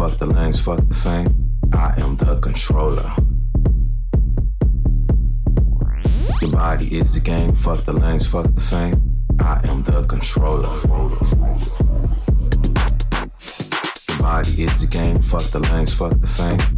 Fuck the lames, fuck the fame. I am the controller. Your body is the game. Fuck the lames, fuck the fame. I am the controller. Your body is the game. Fuck the lames, fuck the fame.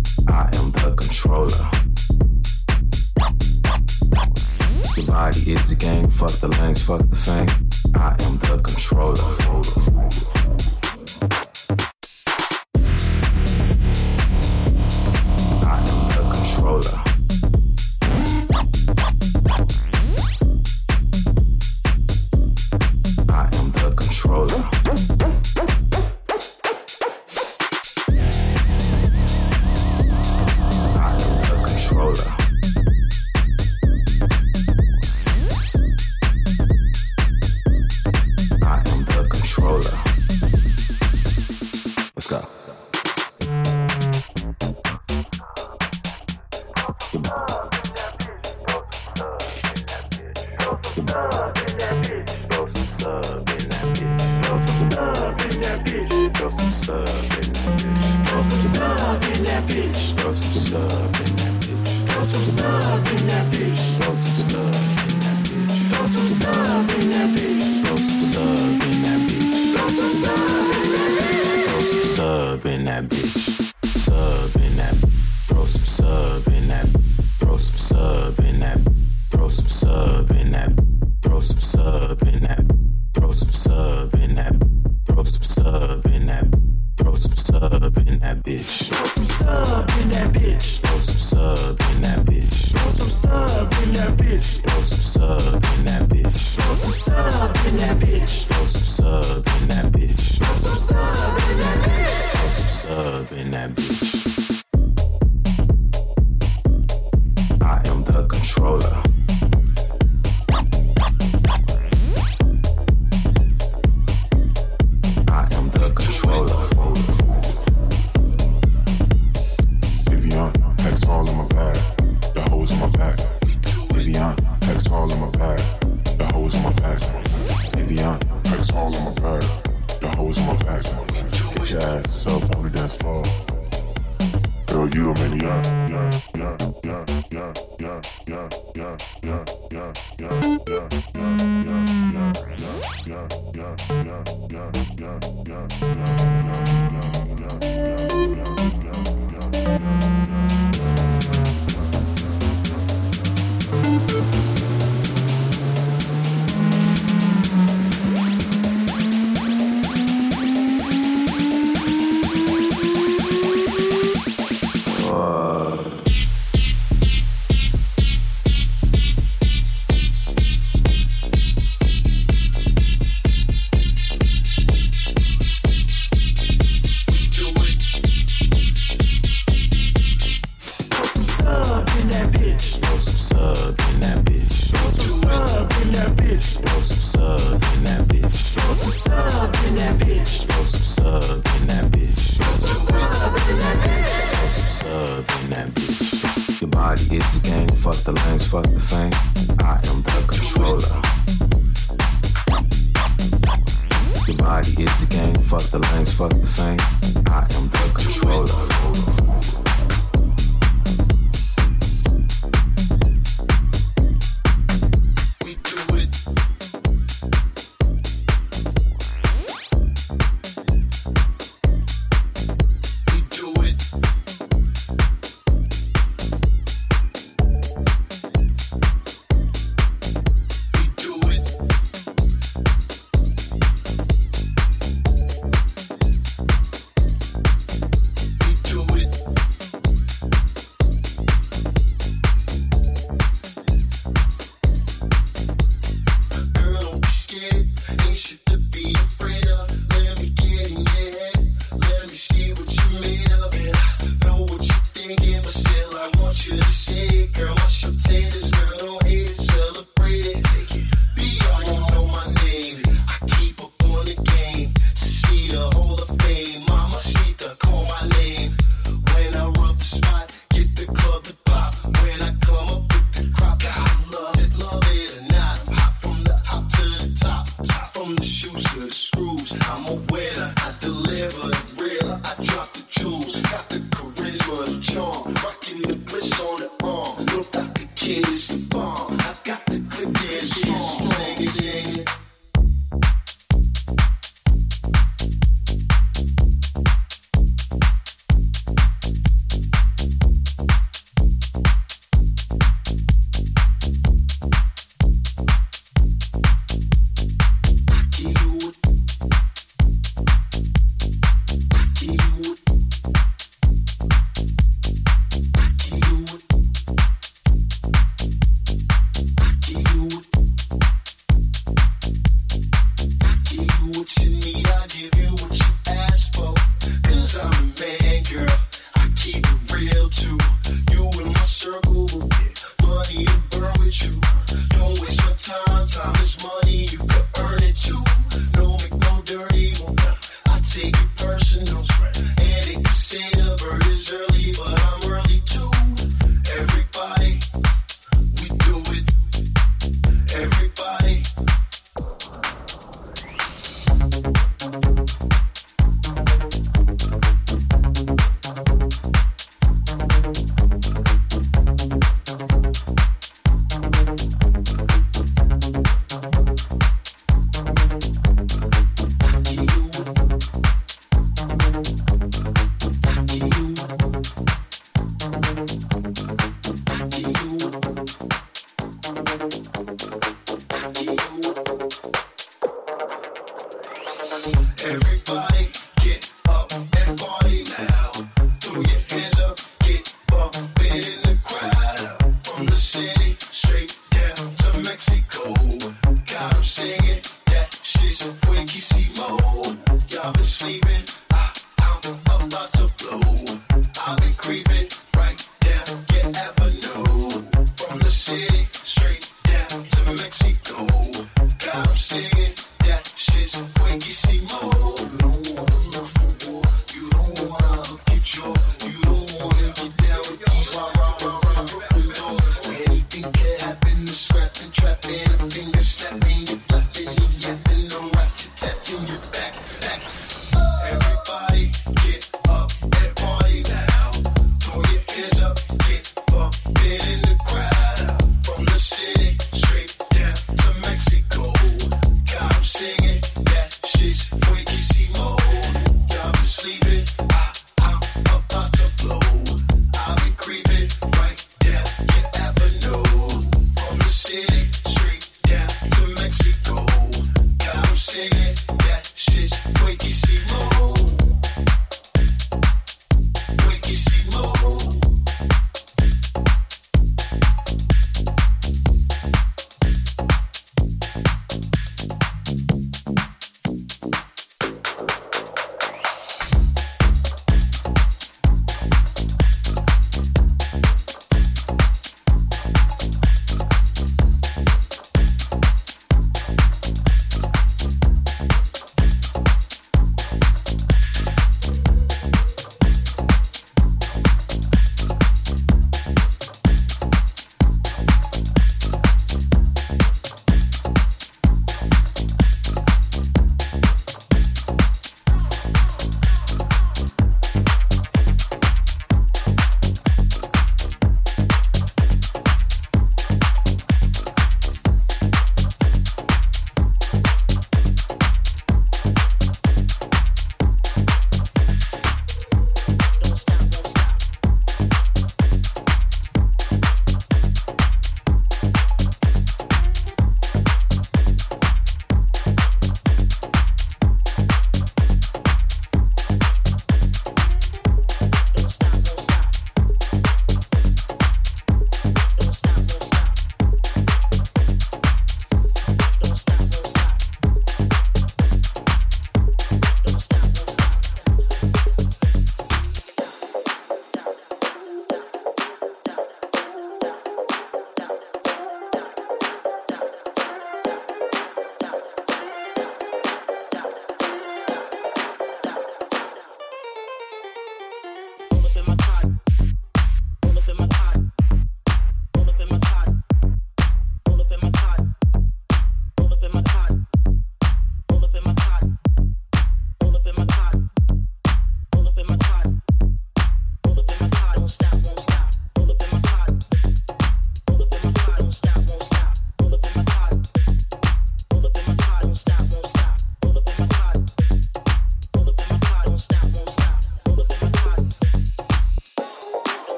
Сказка.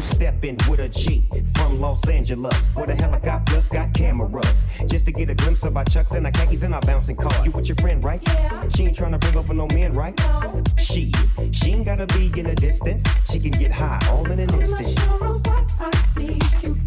you stepping with a G from Los Angeles, where the helicopters got cameras. Just to get a glimpse of our chucks and our khakis and our bouncing car. You with your friend, right? Yeah. She ain't trying to bring over no man, right? No. She, she ain't gotta be in the distance. She can get high all in an I'm instant. Not sure what I see.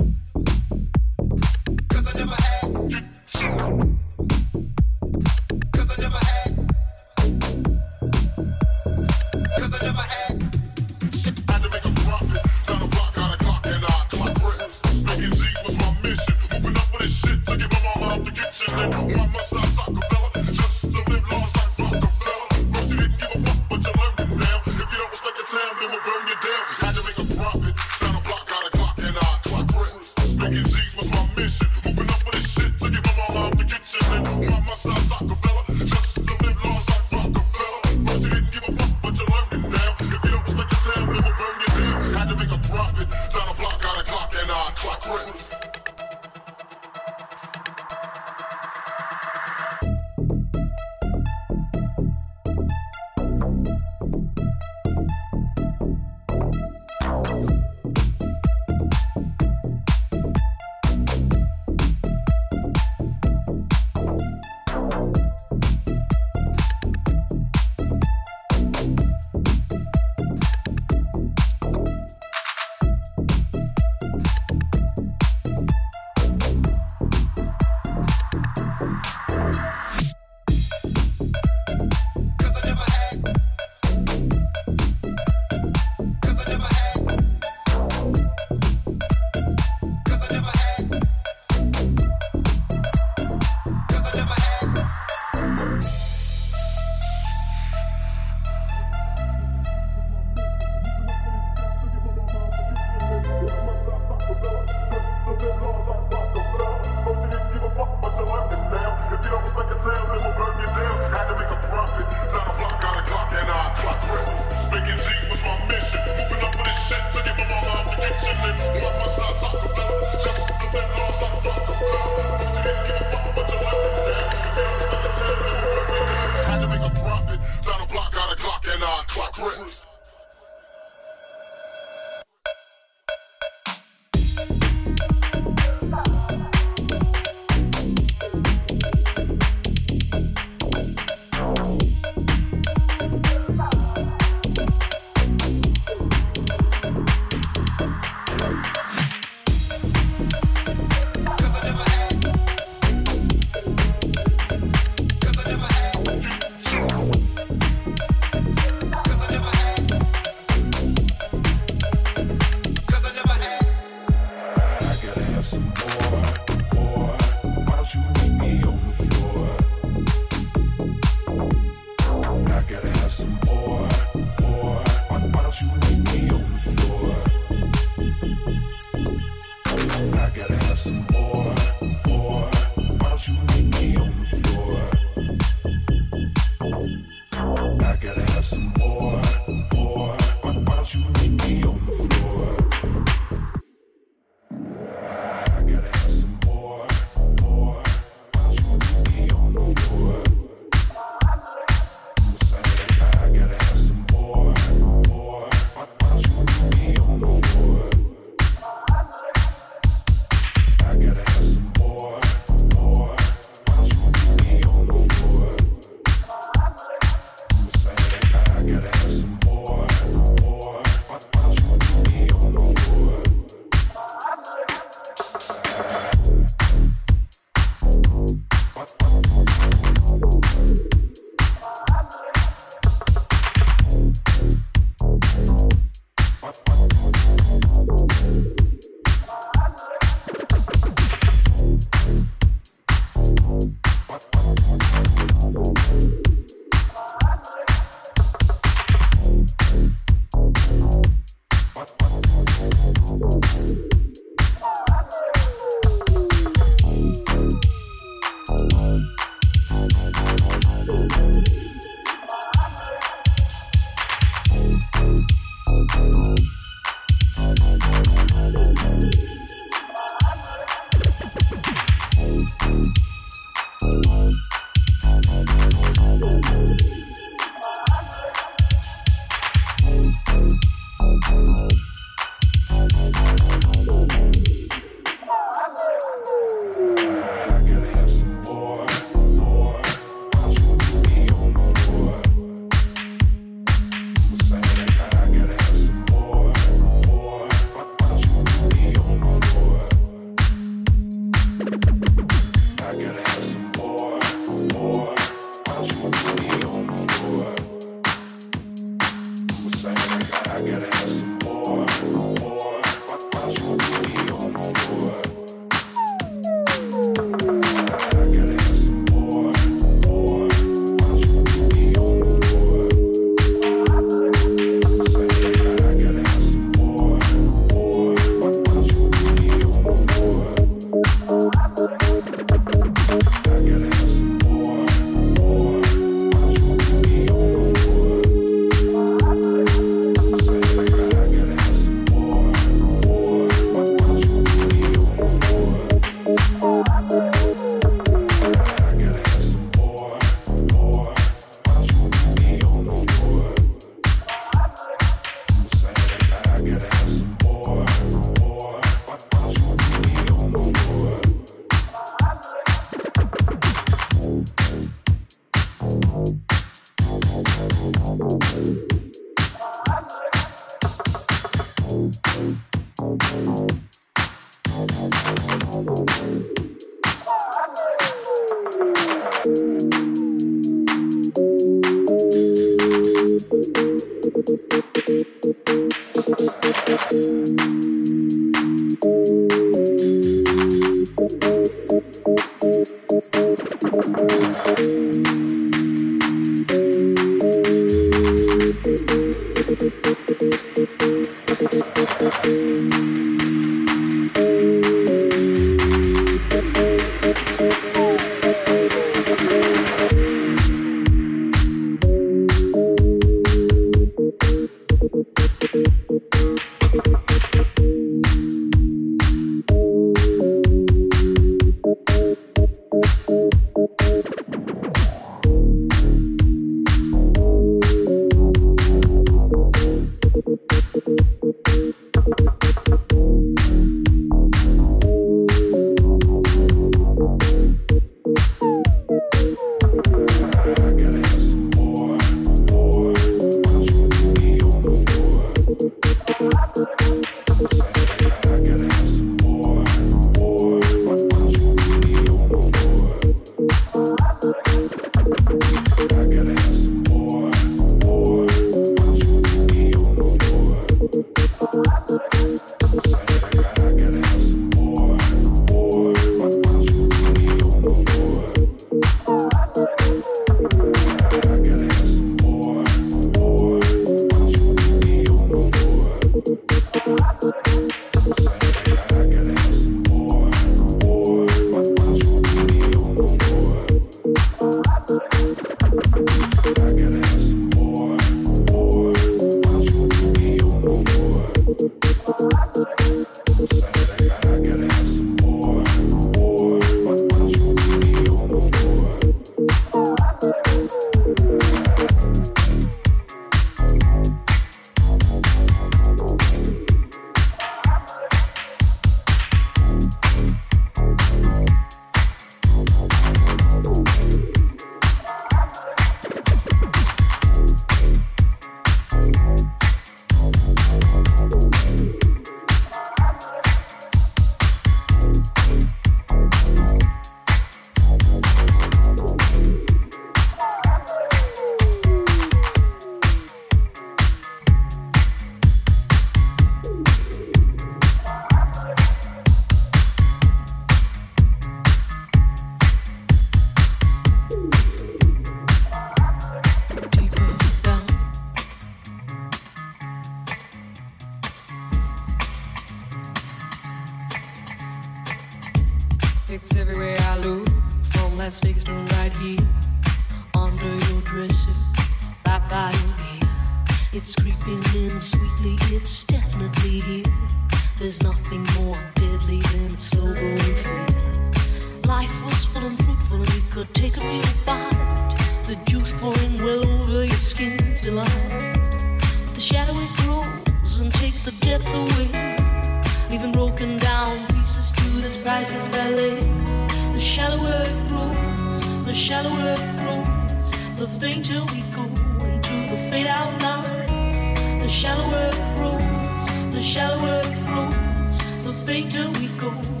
shallower it grows, the fainter we go.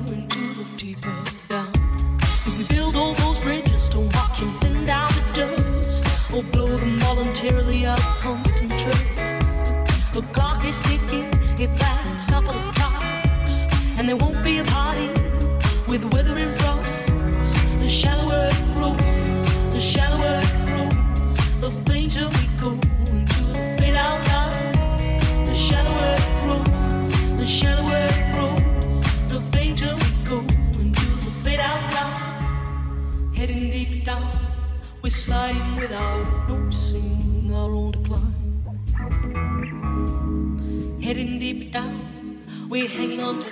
hanging on to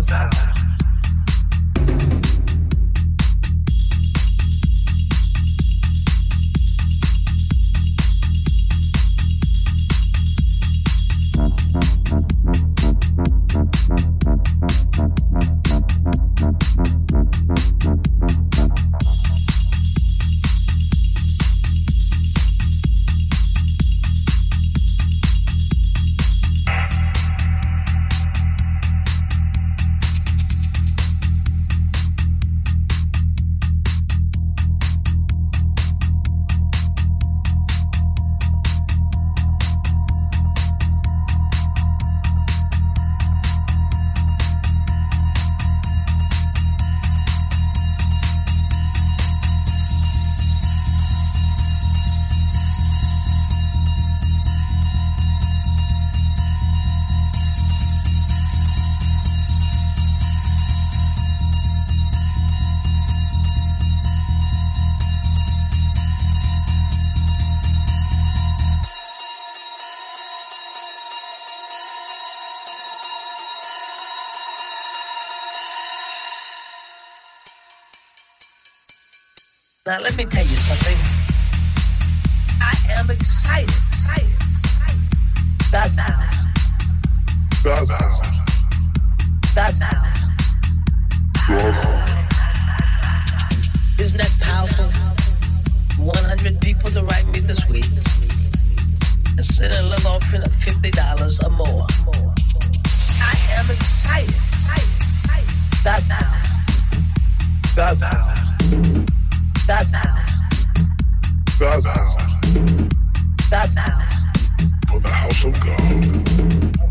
That's Now let me tell you something. I am excited, excited, excited. That's how. That's how. That's how. Isn't that powerful? 100 people to write me this week and send a little offering of $50 or more. I am excited, excited, excited. That's how. That's how. That's how. That's how. For the house of God.